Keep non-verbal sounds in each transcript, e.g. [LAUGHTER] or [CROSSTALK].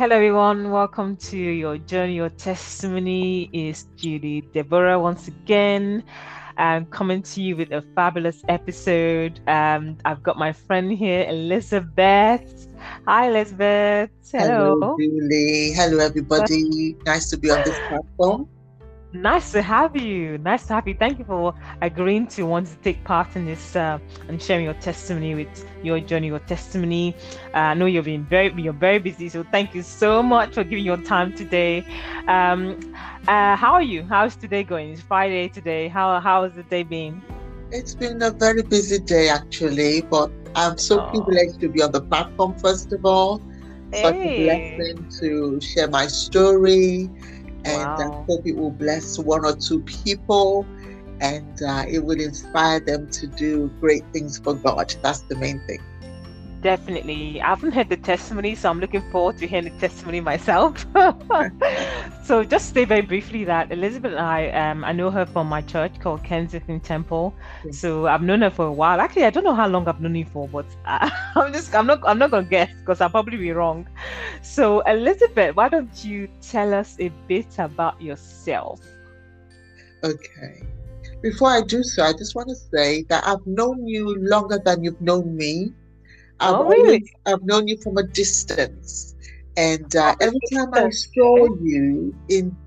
Hello, everyone. Welcome to your journey, your testimony. Is Julie Deborah once again. I'm coming to you with a fabulous episode. Um, I've got my friend here, Elizabeth. Hi, Elizabeth. Hello. Hello, Julie. Hello, everybody. Nice to be on this platform. Nice to have you. Nice to have you. Thank you for agreeing to want to take part in this uh, and sharing your testimony with your journey, your testimony. Uh, I know you've been very, you're very busy, so thank you so much for giving your time today. Um, uh, how are you? How's today going? It's Friday today. How how has the day been? It's been a very busy day, actually, but I'm so Oh. privileged to be on the platform, first of all. Such a blessing to share my story, and I hope it will bless one or two people and uh, it will inspire them to do great things for God. That's the main thing. Definitely. I haven't heard the testimony, so I'm looking forward to hearing the testimony myself. [LAUGHS] so just say very briefly that Elizabeth and I, um, I know her from my church called Kensington Temple. Yes. So I've known her for a while. Actually, I don't know how long I've known you for, but I, [LAUGHS] I'm just, I'm not, I'm not gonna guess because I'll probably be wrong. So Elizabeth, why don't you tell us a bit about yourself? Okay. Before I do so, I just want to say that I've known you longer than you've known me. I've Oh, really? always I've known you from a distance, and uh, Oh, every time I saw you in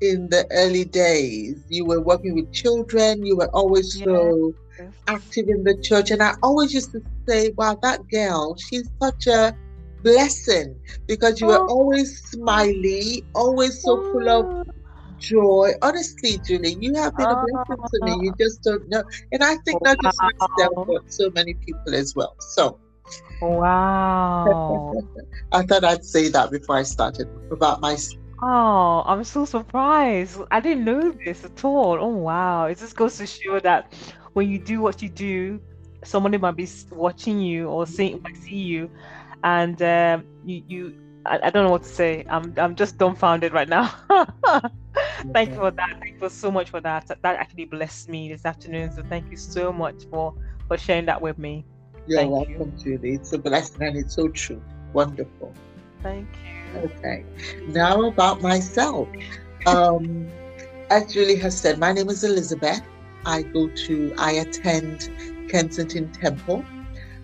in the early days, you were working with children. You were always so active in the church, and I always used to say, "Wow, that girl, she's such a blessing," because you were Oh. always smiley, always so full of Oh, joy. Honestly, Julie, you have been a blessing to me. You just don't know. And I think not just myself, but so many people as well. So Wow. [LAUGHS] I thought I'd say that before I started about myself. Oh, I'm so surprised. I didn't know this at all. Oh, wow. It just goes to show that when you do what you do, somebody might be watching you or seeing might see you, and um, you you I, I don't know what to say. I'm I'm just dumbfounded right now. [LAUGHS] Thank you for that. Thank you so much for that. That actually blessed me this afternoon. So thank you so much for for sharing that with me. You're Thank you. welcome, Julie. It's a blessing and it's so true. Wonderful. Thank you. Okay. Now about myself. Um, as Julie has said, my name is Elizabeth. I go to, I attend Kensington Temple.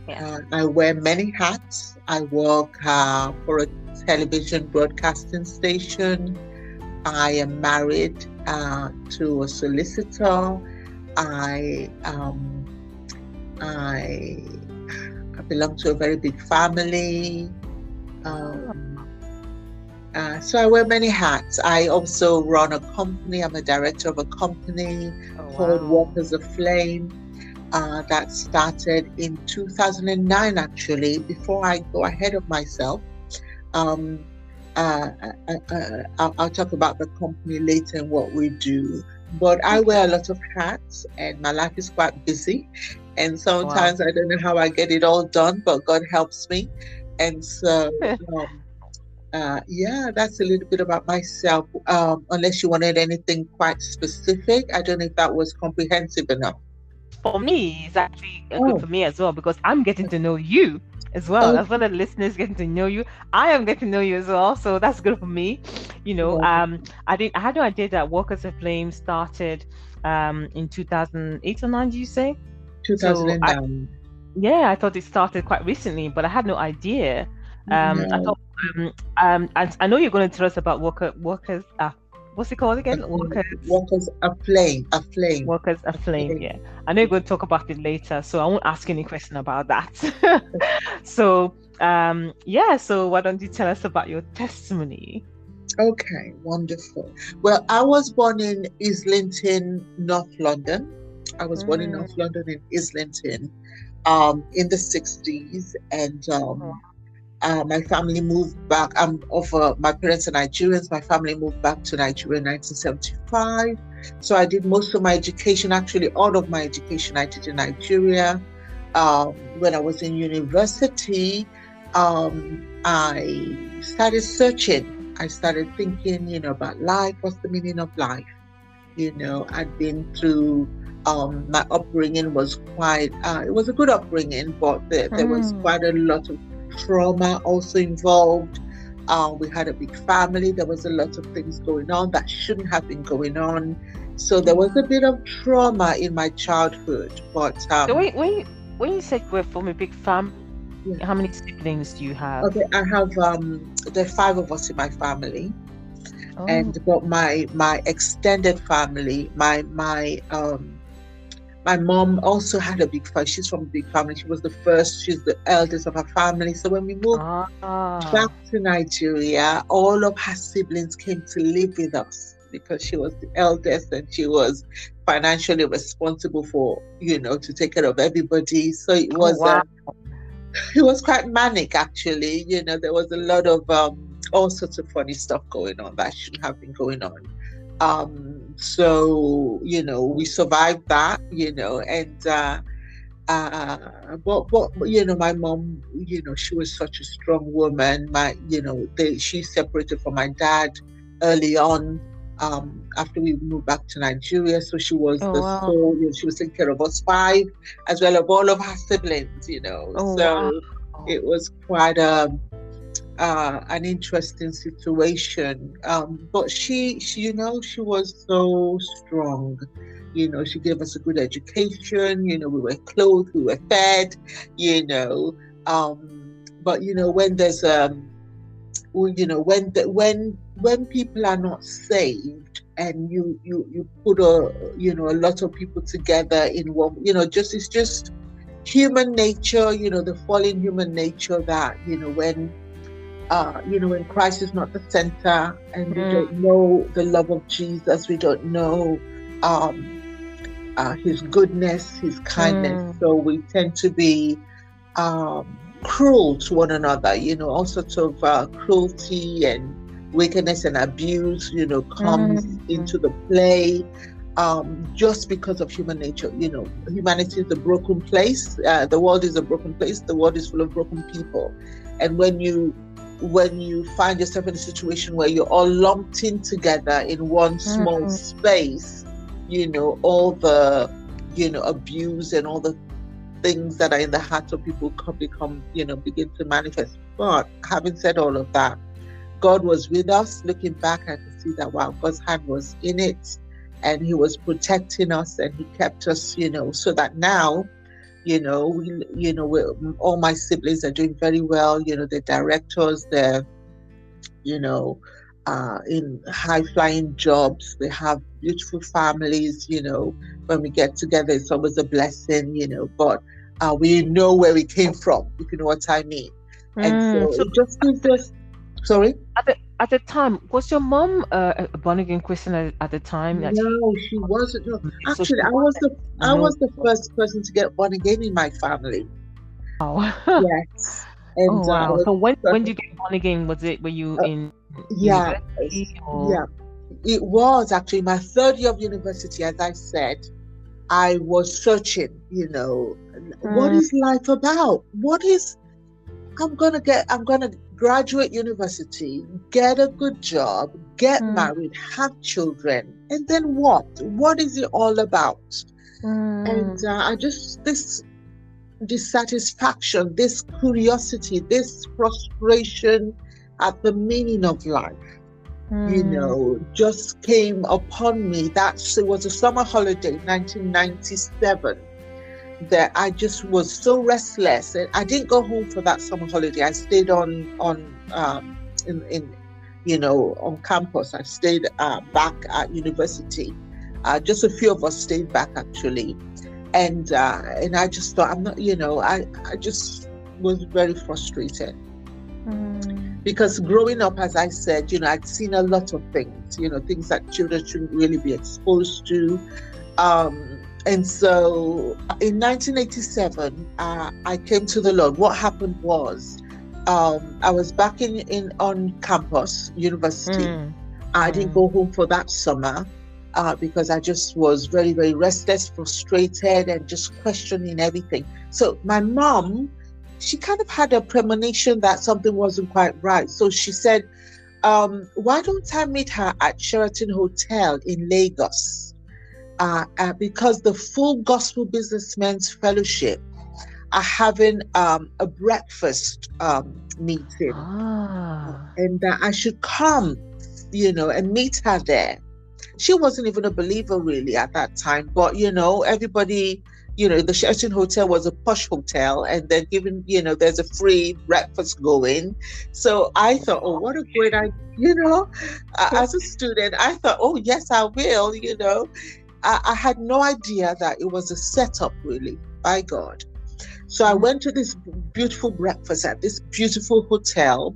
Yeah. Uh, I wear many hats. I work uh, for a television broadcasting station. I am married uh, to a solicitor. I um, I, I belong to a very big family. Um, uh, so I wear many hats. I also run a company. I'm a director of a company Oh, called wow. Walkers of Flame uh, that started in 2009, actually, before I go ahead of myself. Um, uh, uh, uh, I'll, I'll talk about the company later and what we do. But I wear a lot of hats, and my life is quite busy. And sometimes I don't know how I get it all done, but God helps me. And so, [LAUGHS] um, uh, yeah, that's a little bit about myself. Um, unless you wanted anything quite specific, I don't know if that was comprehensive enough. for me, it's actually uh, Oh. good for me as well because I'm getting to know you as well. Oh. As well as listeners getting to know you, I am getting to know you as well. So that's good for me. You know, um, I didn't. I had no idea that Workers Aflame started um in 2008 or 9. Do you say? 2009. Yeah, I thought it started quite recently, but I had no idea. Um, I thought. Um, um, and I know you're going to tell us about worker workers. Uh, what's it called again? Workers. Workers aflame, aflame. Workers Aflame, Aflame. yeah. I know you're going to talk about it later, so I won't ask any question about that. [LAUGHS] [LAUGHS] so, um, yeah, so why don't you tell us about your testimony? Okay, wonderful. Well, I was born in Islington, North London. I was born in Mm. North London in Islington um, in the 60s. And um, Oh. uh, my family moved back. I'm of uh, my parents are Nigerians. My family moved back to Nigeria in 1975. So I did most of my education, actually, all of my education I did in Nigeria. Um, when I was in university, um, I started searching. I started thinking, you know, about life. What's the meaning of life? You know, I'd been through. Um, my upbringing was quite. Uh, it was a good upbringing, but there, there was Mm. quite a lot of trauma also involved. Uh, we had a big family. There was a lot of things going on that shouldn't have been going on. So there was a bit of trauma in my childhood. But um, so when, when, you, when you said we're from a big family, yeah. how many siblings do you have? Okay, I have um, there are five of us in my family. Oh. And but my my extended family, my my um my mom also had a big family. She's from a big family. She was the first, she's the eldest of her family. So when we moved ah. back to Nigeria, all of her siblings came to live with us because she was the eldest and she was financially responsible for, you know, to take care of everybody. So it oh, was oh, wow. uh, [LAUGHS] it was quite manic actually. You know, there was a lot of um, all sorts of funny stuff going on that shouldn't have been going on. Um, so you know, we survived that. You know, and uh, uh, but but you know, my mom, you know, she was such a strong woman. My, you know, they, she separated from my dad early on. Um, after we moved back to Nigeria, so she was oh, the wow. sole, you know, she was taking care of us five, as well as all of her siblings, you know. Oh, so wow. it was quite a um, uh, an interesting situation. Um, but she, she, you know, she was so strong. You know, she gave us a good education. You know, we were clothed, we were fed. You know, um, but you know, when there's um, you know, when the, when when people are not saved, and you you you put a you know a lot of people together in one, you know, just it's just human nature. You know, the fallen human nature that you know when uh, you know, when Christ is not the center and we don't mm. know the love of Jesus, we don't know um, uh, his goodness, his kindness. Mm. So we tend to be um, cruel to one another, you know, all sorts of uh, cruelty and wickedness and abuse, you know, comes mm. into the play. Um, just because of human nature. You know, humanity is a broken place. Uh, the world is a broken place. The world is full of broken people. And when you when you find yourself in a situation where you're all lumped in together in one small mm-hmm. space, you know, all the, you know, abuse and all the things that are in the hearts of people come become, you know, begin to manifest. But having said all of that, God was with us. Looking back, I can see that wow, God's hand was in it and He was protecting us and He kept us, you know, so that now you know we you know all my siblings are doing very well you know they're directors they're you know uh, in high flying jobs. They have beautiful families you know. When we get together it's always a blessing you know but uh, we know where we came from if you know what i mean. Mm, and so, so it just gives us sorry? The, at the time was your mom uh, a born again christian at, at, the time no she, she wasn't. No. actually so i was the i was the first person to get born again in my family. Oh yes. [LAUGHS] And, oh, wow. Uh, so when when did you get born again? Was it were you uh, in yeah. yeah. It was actually my third year of university as i said. I was searching you know mm. what is life about? What is i'm gonna get i'm gonna graduate university, get a good job, get mm. married, have children, and then what? What is it all about? Mm. And uh, I just, this dissatisfaction, this curiosity, this frustration at the meaning of life. Mm. You know, just came upon me. That it was a summer holiday, 1997 that I just was so restless. And I didn't go home for that summer holiday. I stayed on on um, in, in you know on campus. I stayed uh, back at university. Uh, just a few of us stayed back actually, and uh, and I just thought I'm not. You know, I I just was very frustrated. Mm. Because growing up, as I said, you know, I'd seen a lot of things, you know, things that children shouldn't really be exposed to. Um, and so in 1987, uh, I came to the Lord. What happened was um, I was back in, in on campus, university. Mm. I didn't go home for that summer uh, because I just was very, very restless, frustrated, and just questioning everything. So my mom, she kind of had a premonition that something wasn't quite right. So she said, um, Why don't I meet her at Sheraton Hotel in Lagos? Uh, uh, because the Full Gospel Businessmen's Fellowship are having um, a breakfast um, meeting, Ah. and that I should come, you know, and meet her there. She wasn't even a believer really at that time, but you know, everybody, you know, the Sheraton Hotel was a posh hotel, and they're giving, you know, there's a free breakfast going. So I thought, oh, what a great idea, you know. As a student, I thought, oh yes, I will, you know. I, I had no idea that it was a setup really by God. So I went to this beautiful breakfast at this beautiful hotel,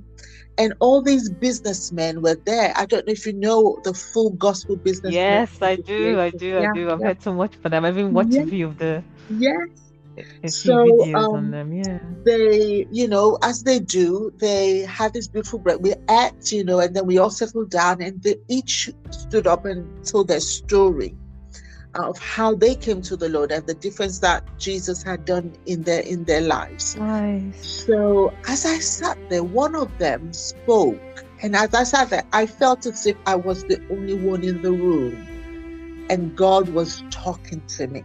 and all these businessmen were there. I don't know if you know the full gospel business. Yes, I do. I do. I do. I've heard so much for them. I've even watched Yeah. a few of the Yes, So, um, them. Yeah. they, you know, as they do, they had this beautiful break. We ate, you know, and then we all settled down, and they each stood up and told their story of how they came to the Lord and the difference that Jesus had done in their in their lives. Nice. So as I sat there, one of them spoke, and as I sat there, I felt as if I was the only one in the room, and God was talking to me.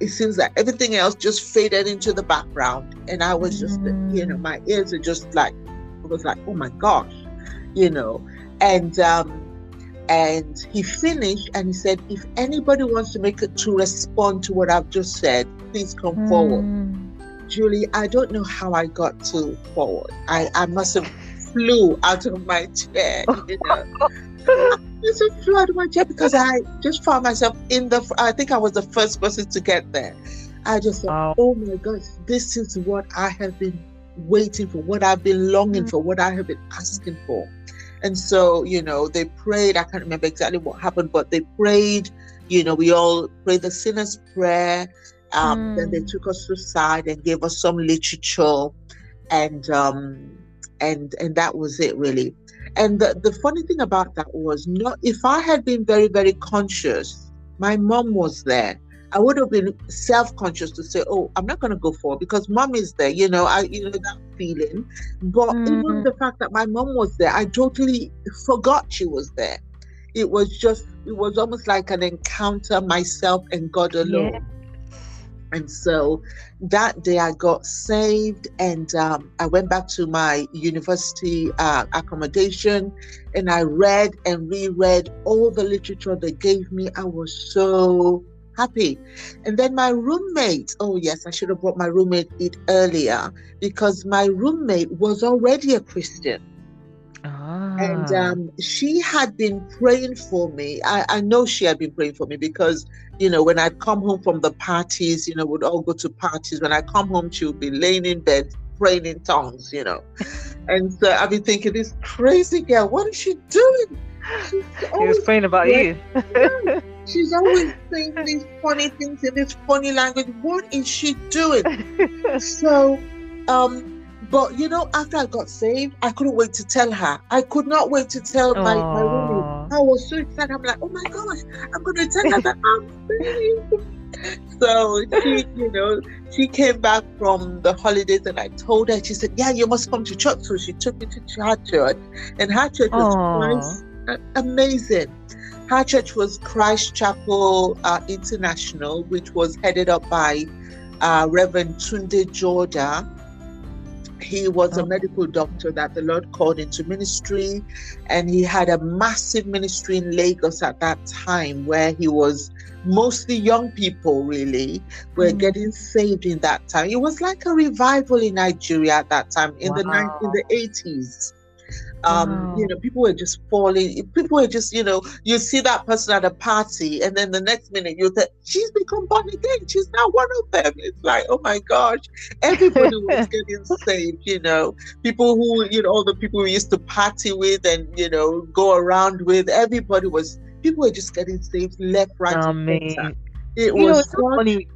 It seems that everything else just faded into the background, and I was just, you know, Mm. my ears are just like, it was like, oh my gosh, you know, and um, and he finished, and he said, if anybody wants to make it to respond to what I've just said, please come forward. Mm. Julie, I don't know how I got to forward. I, I must have flew out of my chair, you [LAUGHS] know. I just flew out of my chair because I just found myself in the. I think I was the first person to get there. I just thought, Wow. oh my gosh, this is what I have been waiting for, what I've been longing Mm. for, what I have been asking for. And so, you know, they prayed. I can't remember exactly what happened, but they prayed. You know, we all prayed the sinner's prayer. Um, Then they Mm. took us to the side and gave us some literature, and um, and and that was it really. And the, the funny thing about that was not if I had been very very conscious, my mom was there. I would have been self-conscious to say, "Oh, I'm not going to go for because mom is there." You know, I you know that feeling. But even Mm. the fact that my mom was there, I totally forgot she was there. It was just, it was almost like an encounter myself and God alone. Yeah. And so that day I got saved and um, I went back to my university uh, accommodation and I read and reread all the literature they gave me. I was so happy. And then my roommate, oh, yes, I should have brought my roommate it earlier because my roommate was already a Christian and Ah. um, she had been praying for me. I, I know she had been praying for me because, you know, when I'd come home from the parties, you know, we'd all go to parties. When I come home, she would be laying in bed praying in tongues, you know. [LAUGHS] and so I've been thinking, this crazy girl, what is she doing? She's He was praying about yeah. you. [LAUGHS] she's always saying these funny things in this funny language. What is she doing? [LAUGHS] So, um, but you know, after I got saved, I couldn't wait to tell her. I could not wait to tell my, my roommate. I was so excited. I'm like, oh my gosh, I'm going to tell her that I'm saved. [LAUGHS] So she, you know, she came back from the holidays and I told her, she said, yeah, you must come to church. So she took me to her church and her church was Aw. Christ, amazing. Her church was Christ Chapel uh, International, which was headed up by uh, Reverend Tunde Joda. He was a Oh. medical doctor that the Lord called into ministry, and he had a massive ministry in Lagos at that time where he was mostly young people really were Mm. getting saved in that time. It was like a revival in Nigeria at that time in the nine in the 80s. Um, Wow. you know, people were just falling. People were just, you know, you see that person at a party, and then the next minute you think she's become born again. She's now one of them. It's like, oh my gosh, everybody was [LAUGHS] getting saved. You know, people who, you know, all the people we used to party with and you know go around with. Everybody was. People were just getting saved left, right, I and center. It you was it's so funny.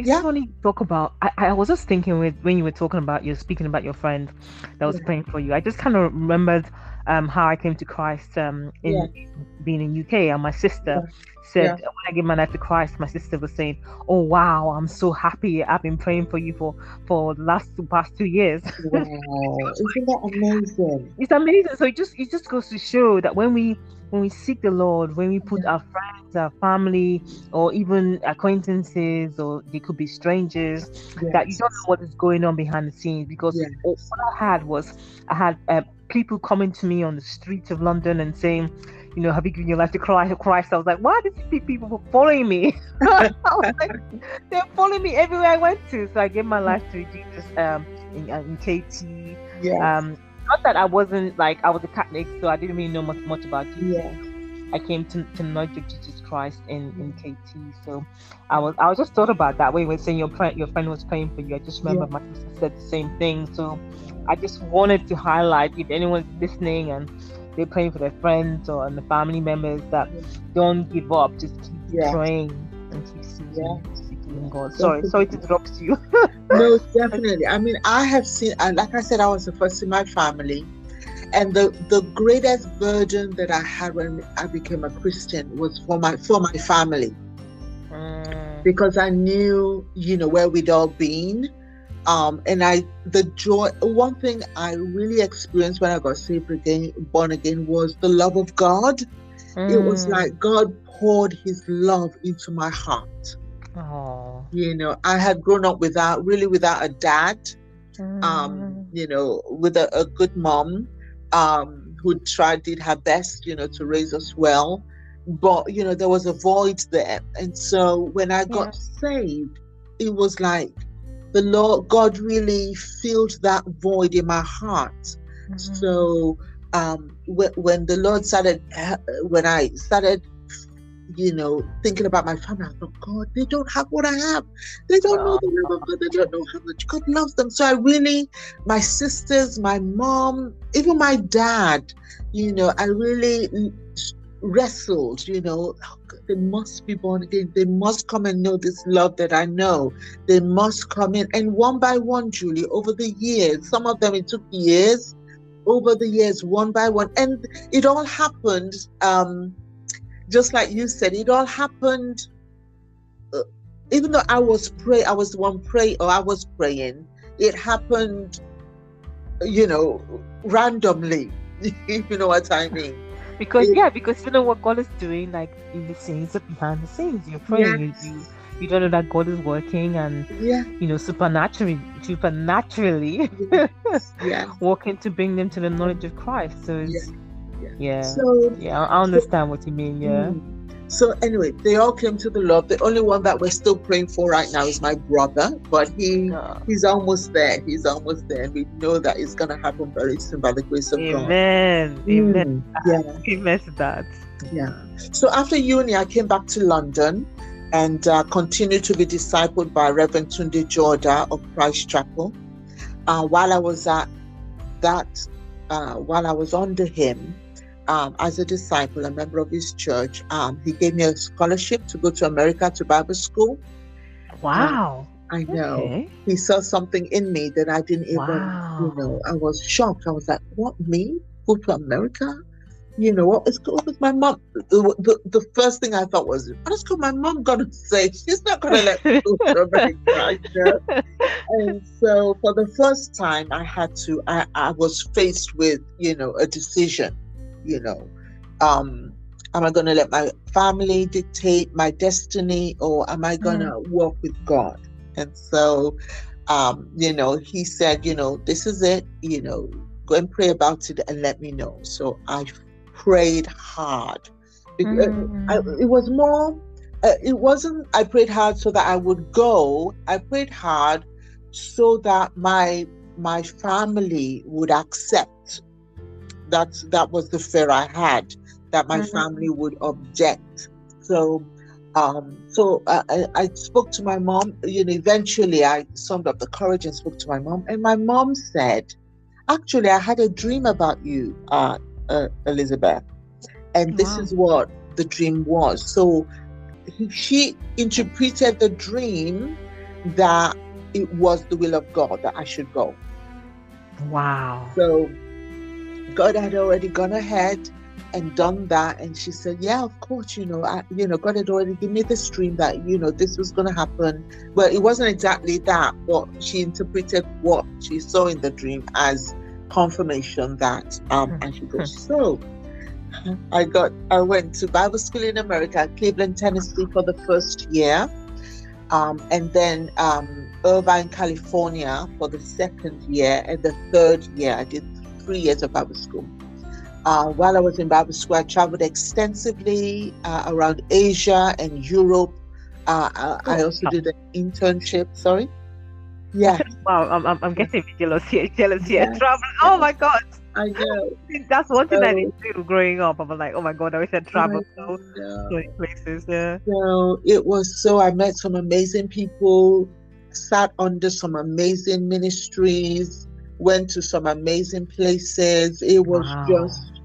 It's Yeah. funny talk about. I, I was just thinking with when you were talking about you're speaking about your friend that was Yeah. praying for you. I just kind of remembered um, how I came to Christ um, in Yeah. being in UK, and my sister said when I gave my life to Christ, my sister was saying, "Oh wow, I'm so happy. I've been praying for you for for the last two past two years." wow, [LAUGHS] isn't that amazing? it's amazing. So it just it just goes to show that when we when we seek the Lord, when we put our friends, our family, or even acquaintances, or they could be strangers, yes. that you don't know what is going on behind the scenes. Because yes. what I had was, I had uh, people coming to me on the streets of London and saying, you know, have you given your life to [LAUGHS] Christ? I was like, why did these people following me? [LAUGHS] like, they're following me everywhere I went to. So I gave my life to Jesus um, in, uh, in KT. Yes. Um, not that I wasn't like I was a Catholic, so I didn't really know much, much about Jesus. Yeah. I came to, to know Jesus Christ in, in KT. So I was I was just thought about that way when you were saying your friend your friend was praying for you. I just remember yeah. my sister said the same thing. So I just wanted to highlight if anyone's listening and they're praying for their friends or and the family members that don't give up, just keep yeah. praying and keep seeking. Yeah. God. Sorry, sorry to interrupt you. [LAUGHS] no, definitely. I mean, I have seen, and like I said, I was the first in my family, and the the greatest burden that I had when I became a Christian was for my for my family, mm. because I knew, you know, where we'd all been. Um, and I, the joy, one thing I really experienced when I got saved again, born again, was the love of God. Mm. It was mm. like God poured His love into my heart. Oh. You know, I had grown up without really without a dad. Um, mm. Um, you know, with a, a good mom, um, who tried did her best, you know, to raise us well. But you know, there was a void there. And so when I got yes. saved, it was like the Lord God really filled that void in my heart. Mm-hmm. So um, when the Lord started, uh, when I started you know, thinking about my family. I thought, God, they don't have what I have. They don't know the love of God. They don't know how much God loves them. So I really, my sisters, my mom, even my dad, you know, I really wrestled, you know, oh they must be born again. They must come and know this love that I know. They must come in. And one by one, Julie, over the years, some of them it took years, over the years, one by one. And it all happened um, just like you said, it all happened. Uh, even though I was pray, I was the one pray, or I was praying. It happened, you know, randomly. [LAUGHS] you know what I [LAUGHS] mean? Because it, yeah, because you know what God is doing, like in the scenes, behind the scenes. You're praying, yes. you, you you don't know that God is working and yeah. you know supernaturally supernaturally yes. yeah. [LAUGHS] working to bring them to the knowledge of Christ. So it's yeah. Yeah. So yeah, I understand so, what you mean. Yeah. Mm. So anyway, they all came to the Lord. The only one that we're still praying for right now is my brother, but he he's almost there. He's almost there, and we know that it's gonna happen very soon by the grace of Amen. God. Amen. Amen. Mm. Yeah. [LAUGHS] Amen to that. Yeah. So after uni, I came back to London and uh, continued to be discipled by Reverend Tunde Joda of Christ Chapel. Uh, while I was at that, uh, while I was under him, um, as a disciple, a member of his church, um, he gave me a scholarship to go to America to Bible school. Wow. I know. Okay. He saw something in me that I didn't even, wow. you know, I was shocked. I was like, what, me? Go to America? You know, what is going with my mom? The, the, the, first thing I thought was, what's going my mom going to say? She's not going to let me go to America. [LAUGHS] and so for the first time, I had to, I, I was faced with, you know, a decision you know. Um am i going to let my family dictate my destiny or am i going to mm. walk with god? And so um you know he said you know this is it you know go and pray about it and let me know. So i prayed hard. Mm. I, it was more uh, it wasn't i prayed hard so that i would go. I prayed hard so that my my family would accept that's that was the fear I had that my mm-hmm. family would object. So, um, so I, I spoke to my mom. You know, eventually I summed up the courage and spoke to my mom, and my mom said, "Actually, I had a dream about you, uh, uh, Elizabeth, and this wow. is what the dream was." So she interpreted the dream that it was the will of God that I should go. Wow. So God had already gone ahead and done that. And she said, Yeah, of course, you know, I, you know, God had already given me this dream that, you know, this was going to happen. Well, it wasn't exactly that, but she interpreted what she saw in the dream as confirmation that um and she goes, So I got I went to Bible school in America, Cleveland, Tennessee for the first year. Um, and then um, Irvine, California for the second year, and the third year I did three years of Bible school. Uh, while I was in Bible school, I traveled extensively uh, around Asia and Europe. Uh, uh I also did an internship. Sorry. Yeah. [LAUGHS] wow, I'm, I'm, I'm getting jealous here. Jealous here. Yeah. Traveling. Oh my God. I know. [LAUGHS] That's one thing so, I didn't do growing up. I was like, oh my god, I wish I'd traveled so many places. Yeah. So it was so I met some amazing people, sat under some amazing ministries, went to some amazing places. It was wow. just,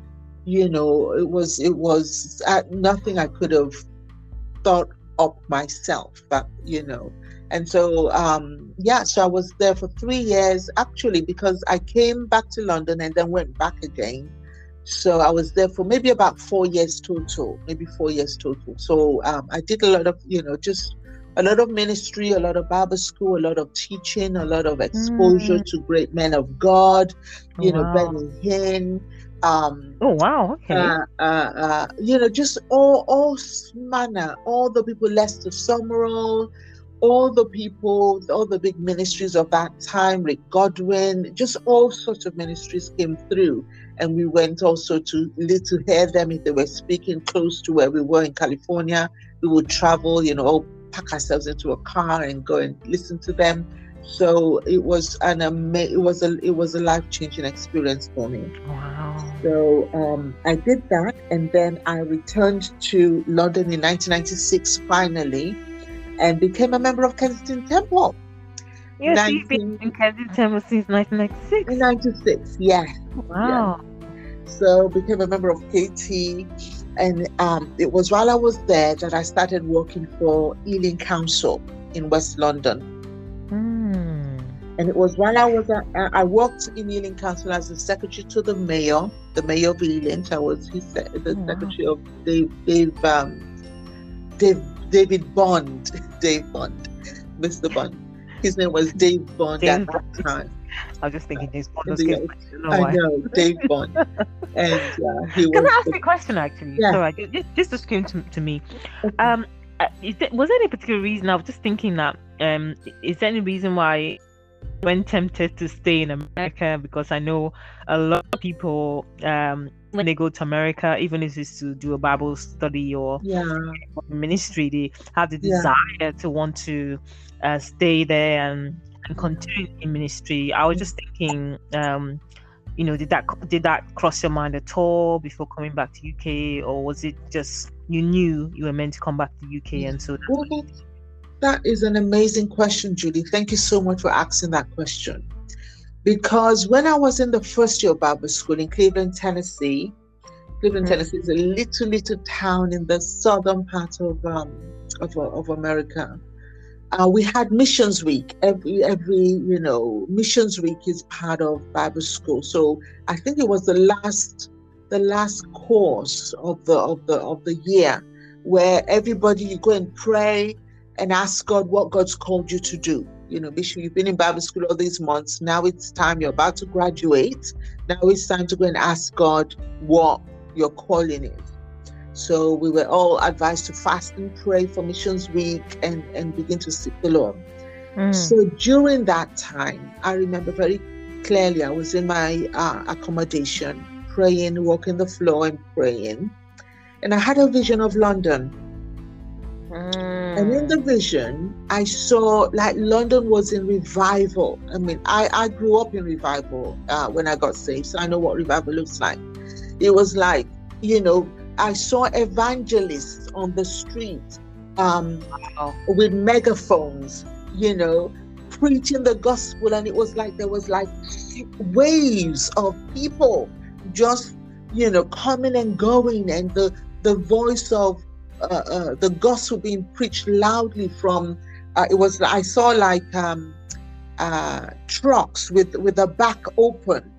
you know, it was it was uh, nothing I could have thought up myself, but you know. And so, um, yeah, so I was there for three years actually because I came back to London and then went back again. So I was there for maybe about four years total, maybe four years total. So um, I did a lot of, you know, just a lot of ministry, a lot of Bible school, a lot of teaching, a lot of exposure mm. to great men of God, you wow. know, Benny Hinn. Um, oh wow! Okay. Uh, uh, uh, you know, just all all manner, all the people, Lester Sumrall, all the people, all the big ministries of that time, Rick Godwin, just all sorts of ministries came through. And we went also to to hear them if they were speaking close to where we were in California. We would travel, you know, pack ourselves into a car and go and listen to them. So it was an ama- it was a it was a life changing experience for me. Wow. So um, I did that, and then I returned to London in 1996 finally and became a member of Kensington Temple. Yes, 19... you've been in Kensington Temple since 1996. 96, yeah. Wow. Yeah. So became a member of KT, and um, it was while I was there that I started working for Ealing Council in West London. Mm. And it was while I was at, I worked in Ealing Council as the secretary to the mayor, the mayor of Ealing. I was his, the oh, secretary wow. of Dave, Dave, um, Dave David Bond. [LAUGHS] Dave Bond. Mr. Bond. His name was Dave Bond Dave at that time. I was just thinking James Bond was. I know, Dave Bond. [LAUGHS] and uh, he Can was. I ask you a question actually? Yeah. Sorry, just, just, just came to, to me. Okay. Um, uh, there, was there any particular reason? I was just thinking that. Um, is there any reason why when tempted to stay in America? Because I know a lot of people um when they go to America, even if it's to do a Bible study or yeah. ministry, they have the desire yeah. to want to uh, stay there and, and continue in ministry. I was just thinking, um, you know, did that did that cross your mind at all before coming back to UK, or was it just you knew you were meant to come back to UK and so? Well, that is an amazing question, Julie. Thank you so much for asking that question because when I was in the first year of Bible school in Cleveland, Tennessee, Cleveland, mm-hmm. Tennessee is a little little town in the southern part of um, of, of America. Uh, we had missions week every every you know missions week is part of Bible school. So I think it was the last the last course of the of the of the year where everybody you go and pray and ask God what God's called you to do you know, Bishop, you've been in Bible school all these months. Now it's time you're about to graduate. Now it's time to go and ask God what your calling is. So we were all advised to fast and pray for Missions Week and, and begin to seek the Lord. Mm. So during that time, I remember very clearly I was in my uh, accommodation, praying, walking the floor and praying. And I had a vision of London. Mm and in the vision, I saw like London was in revival. I mean, I, I grew up in revival uh, when I got saved, so I know what revival looks like. It was like, you know, I saw evangelists on the street um, wow. with megaphones, you know, preaching the gospel. And it was like there was like waves of people just, you know, coming and going, and the, the voice of uh, uh, the gospel being preached loudly from uh, it was I saw like um, uh, trucks with with the back open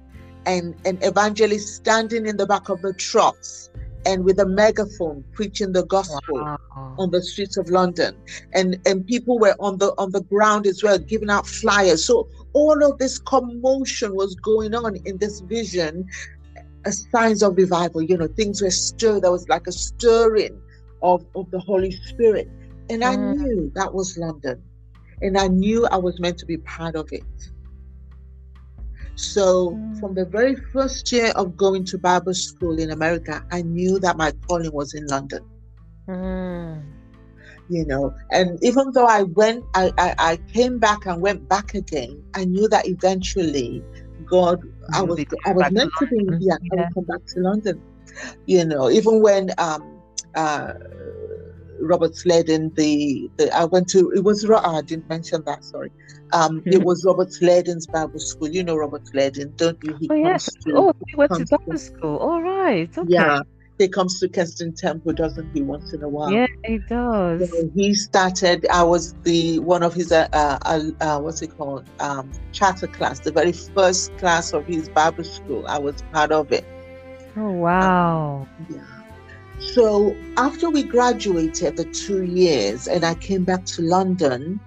and an evangelist standing in the back of the trucks and with a megaphone preaching the gospel wow. on the streets of London and and people were on the on the ground as well giving out flyers so all of this commotion was going on in this vision a signs of revival. You know, things were stirred. There was like a stirring of, of the Holy Spirit. And I Mm. knew that was London. And I knew I was meant to be part of it. So, from the very first year of going to Bible school in America, I knew that my calling was in London Mm. you know and even though i went I, I i came back and went back again i knew that eventually god i was i was back to meant to be London. yeah, i Yeah. would come back to london you know even when um uh robert Sledden, the, the i went to it was Ro- i didn't mention that sorry um it was robert Sledden's bible school you know robert Sledden, don't you he Oh yes. to Oh, he went to comes to- Bible school. All right. Okay. yeah he comes to Kensington Temple, doesn't he, once in a while? Yeah, he does. So he started. I was the one of his uh, uh, uh, uh what's it called um, charter class, the very first class of his Bible school. I was part of it. Oh wow. Yeah. So after we graduated the two years, and I came back to London,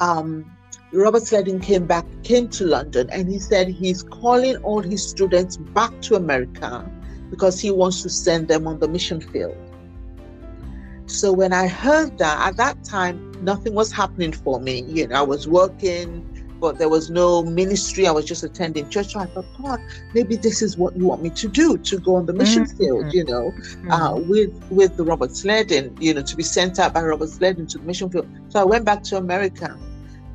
um, Robert Sledden came back, came to London, and he said he's calling all his students back to America because he wants to send them on the mission field. So when I heard that, at that time, nothing was happening for me. You know, I was working, but there was no ministry. I was just attending church. So I thought, God, maybe this is what you want me to do to go on the mission Mhm. field. You know, uh, Mm. with with the Robert Sledden, you know, to be sent out by Robert Sledden to the mission field. So I went back to America,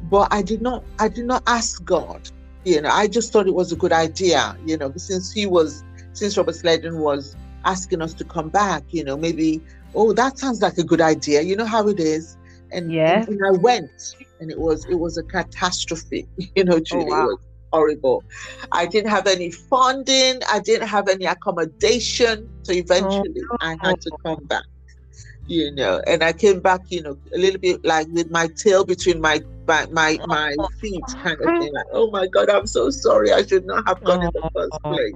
but I did not I did not ask God. You know, I just thought it was a good idea. You know, since he was since Robert Sledden was asking us to come back, you know, maybe oh that sounds like a good idea. You know how it is, and Yes. and, and I went, and it was it was a catastrophe. [LAUGHS] You know, Julie, wow. it was horrible. I didn't have any funding. I didn't have any accommodation. So eventually, oh, I had to come back. You know, and I came back, you know, a little bit like with my tail between my my my, my oh, feet, kind of thing. Like, oh my God, I'm so sorry. I should not have gone in the first Oh. place.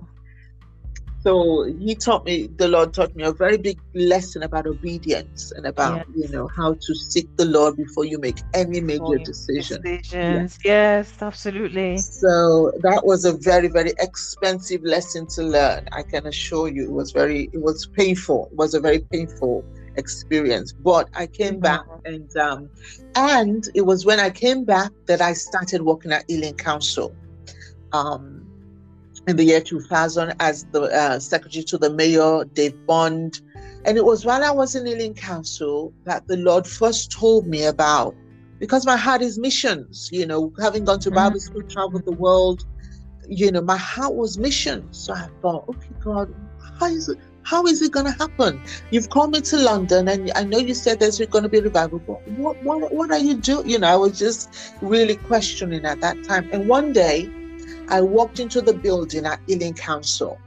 So he taught me, the Lord taught me a very big lesson about obedience and about, you know, how to seek the Lord before you make any major Before decision. Decisions. Yes, absolutely. So that was a very, very expensive lesson to learn. I can assure you, it was very, it was painful. It was a very painful experience. But I came Mhm. back, and um, and it was when I came back that I started working at Ealing Council. Um, in the year 2000 as the uh, secretary to the mayor, Dave Bond. And it was while I was in Ealing Council that the Lord first told me about, because my heart is missions, you know, having gone to Bible school, traveled the world, you know, my heart was missions. So I thought, okay, God, how is it? How is it going to happen? You've called me to London, and I know you said there's going to be a revival, but what, what, what are you doing? You know, I was just really questioning at that time. And one day, I walked into the building at Ealing Council.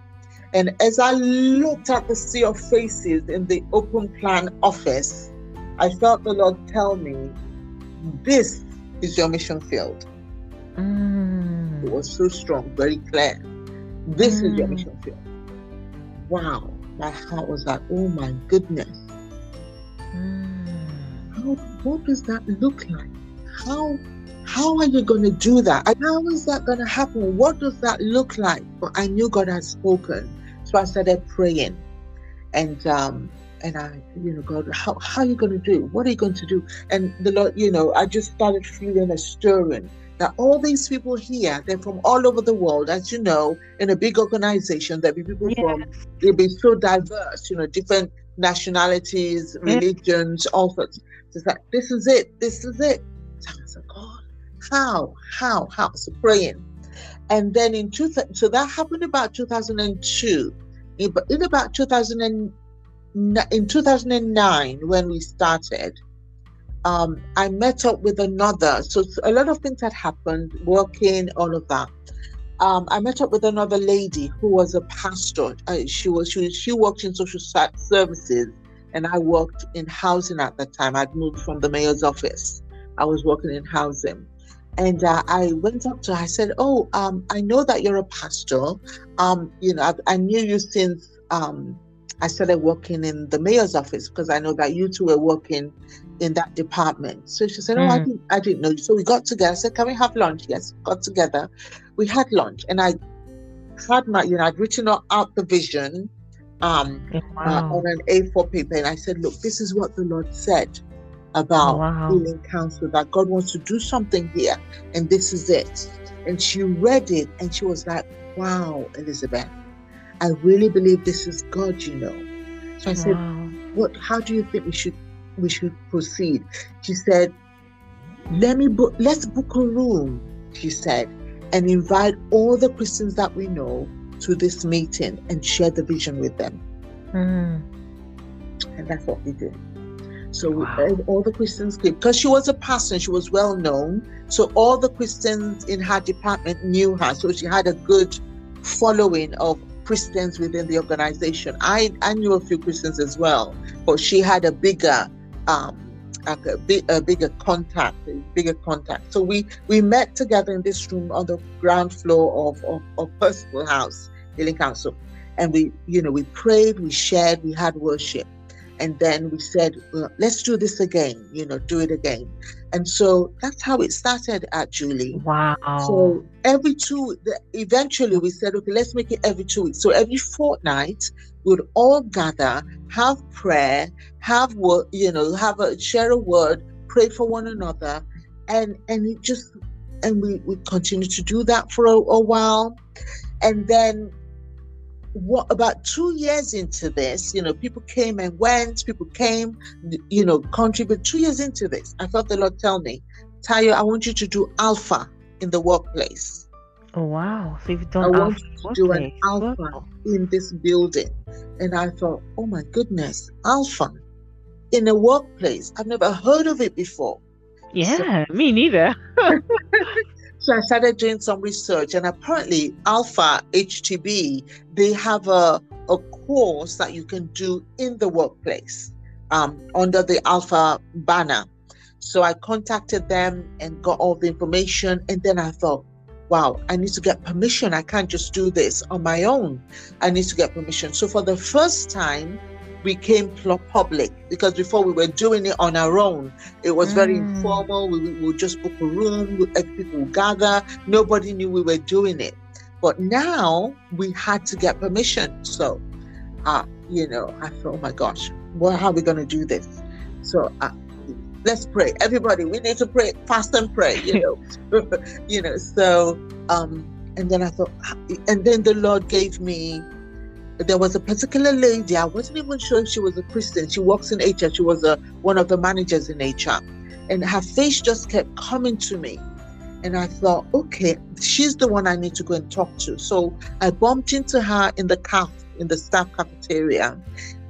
And as I looked at the sea of faces in the open plan office, I felt the Lord tell me, This is your mission field. It Mm. was so strong, very clear. This is your Mm. mission field. Wow. My heart was like, Oh my goodness. Mm. How, what does that look like? How how are you going to do that? And how is that going to happen? What does that look like? But I knew God had spoken, so I started praying, and um, and I, you know, God, how how are you going to do? What are you going to do? And the Lord, you know, I just started feeling a stirring that all these people here, they're from all over the world, as you know, in a big organization. There'll be people from Yes. it'll be so diverse, you know, different nationalities, Yeah. religions, all sorts. So it's like, this is it, this is it. So I was like, God, how, how, how? So praying. And then in two, so that happened about 2002. In, in about 2000 and, in 2009, when we started, um, I met up with another. So a lot of things had happened, working, all of that um, I met up with another lady who was a pastor. Uh, she was she, she worked in social services, and I worked in housing at that time. I'd moved from the mayor's office. I was working in housing, and uh, I went up to her. I said, "Oh, um, I know that you're a pastor. Um, you know, I, I knew you since um, I started working in the mayor's office because I know that you two were working in that department." So she said, "Oh, I Mm. didn't, I didn't know." So we got together. I said, "Can we have lunch?" Yes, got together we had lunch and I had my, you know, I'd written out the vision um, uh, wow. uh, on an A4 paper, and I said, "Look, this is what the Lord said about wow. Ealing Council. That God wants to do something here, and this is it." And she read it, and she was like, "Wow, Elizabeth, I really believe this is God." You know. So I said, "What? How do you think we should we should proceed?" She said, "Let me book. Let's book a room." She said, and invite all the Christians that we know to this meeting and share the vision with them. Mm. And that's what we did. So wow. all the Christians came because she was a pastor, she was well known. So all the Christians in her department knew her. So she had a good following of Christians within the organization. I, I knew a few Christians as well, but she had a bigger um, like a, big, a bigger contact, a bigger contact. So we we met together in this room on the ground floor of of, of Percival House, Ealing Council, and we you know we prayed, we shared, we had worship, and then we said well, let's do this again, you know, do it again, and so that's how it started at Julie. Wow. So every two, eventually we said okay, let's make it every two weeks. So every fortnight we would all gather, have prayer, have word, you know, have a share a word, pray for one another, and and it just and we we continue to do that for a, a while, and then what about two years into this, you know, people came and went, people came, you know, contribute. Two years into this, I felt the Lord tell me, Tayo, I want you to do alpha in the workplace. Oh wow! So you've done. I want to do an alpha wow. in this building, and I thought, oh my goodness, alpha in a workplace. I've never heard of it before. Yeah, so, me neither. [LAUGHS] so I started doing some research, and apparently, Alpha HTB they have a a course that you can do in the workplace um, under the Alpha banner. So I contacted them and got all the information, and then I thought, wow, I need to get permission. I can't just do this on my own. I need to get permission. So for the first time, we came public because before we were doing it on our own. It was mm. very informal. We, we would just book a room, people would gather. Nobody knew we were doing it. But now we had to get permission. So, uh, you know, I thought, oh my gosh, well, how are we going to do this? So uh, let's pray everybody we need to pray fast and pray you know [LAUGHS] [LAUGHS] you know so um and then i thought and then the lord gave me there was a particular lady i wasn't even sure if she was a christian. She works in hr she was a one of the managers in hr and her face just kept coming to me. And i thought okay she's the one i need to go and talk to. So i bumped into her in the caf in the staff cafeteria.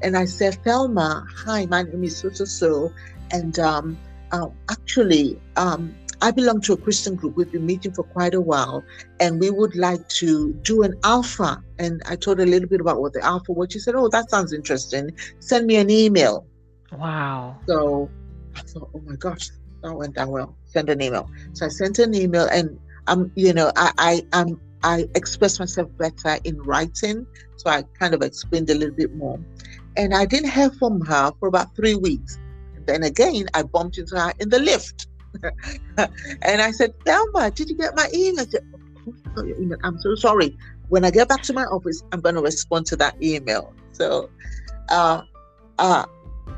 And i said thelma hi my name is so so so. And um, uh, actually, um, I belong to a Christian group. We've been meeting for quite a while, and we would like to do an alpha. And I told her a little bit about what the alpha was. She said, "Oh, that sounds interesting. Send me an email." Wow. So I thought, "Oh my gosh, that went down well. Send an email." So I sent an email, and um, you know, I I am I expressed myself better in writing, so I kind of explained a little bit more. And I didn't hear from her for about three weeks. Then again, I bumped into her in the lift. [LAUGHS] and I said, Thelma, did you get my email? I said, oh, I'm so sorry. When I get back to my office, I'm going to respond to that email. So, uh, uh,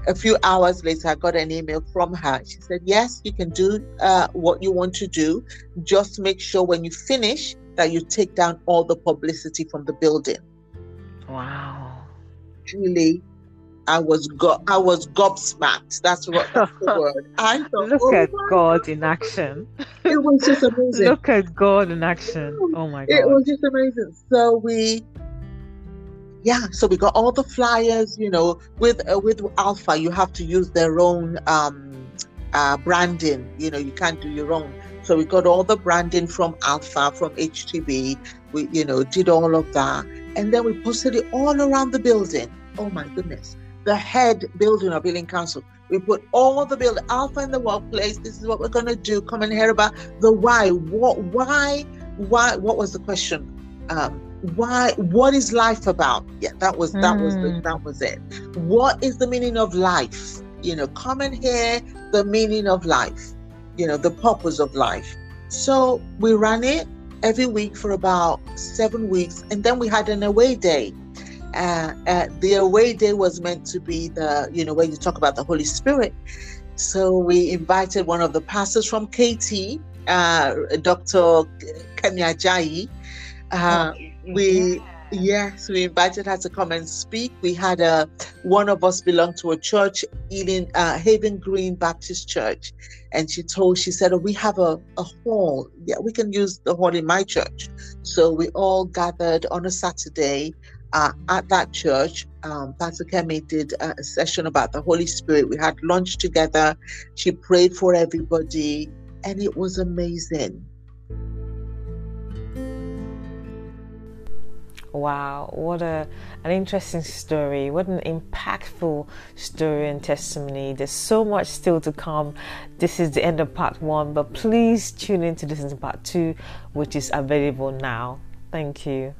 a few hours later, I got an email from her. She said, Yes, you can do uh, what you want to do. Just make sure when you finish that you take down all the publicity from the building. Wow. Julie, I was go- I was gobsmacked. That's what that's the [LAUGHS] word. I thought, look oh at God, God in action. It was just amazing. look at God in action. Oh my God. It was just amazing. So we yeah, so we got all the flyers, you know, with uh, with Alpha you have to use their own um uh, branding, you know, you can't do your own. So we got all the branding from Alpha, from HTB. We, you know, did all of that. And then we posted it all around the building. Oh my goodness the head building of Ealing Council. We put all the building alpha in the workplace. This is what we're gonna do. Come and hear about the why. What why why what was the question? Um, why what is life about? Yeah, that was that mm. was the, hmm. that was it. What is the meaning of life? You know, come and hear the meaning of life, you know, the purpose of life. So we ran it every week for about seven weeks, and then we had an away day. Uh, uh, the away day was meant to be the, you know, when you talk about the Holy Spirit. So we invited one of the pastors from KT, uh, Dr. Kenya Jai. Uh, we Yes, we invited her to come and speak. We had a one of us belonged to a church, in uh, Haven Green Baptist Church, and she told she said, oh, "We have a, a hall. Yeah, we can use the hall in my church." So we all gathered on a Saturday uh, at that church. Um, Pastor Kemi did a session about the Holy Spirit. We had lunch together. She prayed for everybody, and it was amazing. Wow, what a an interesting story. What an impactful story and testimony. There's so much still to come. This is the end of part 1, but please tune in to listen to part 2 which is available now. Thank you.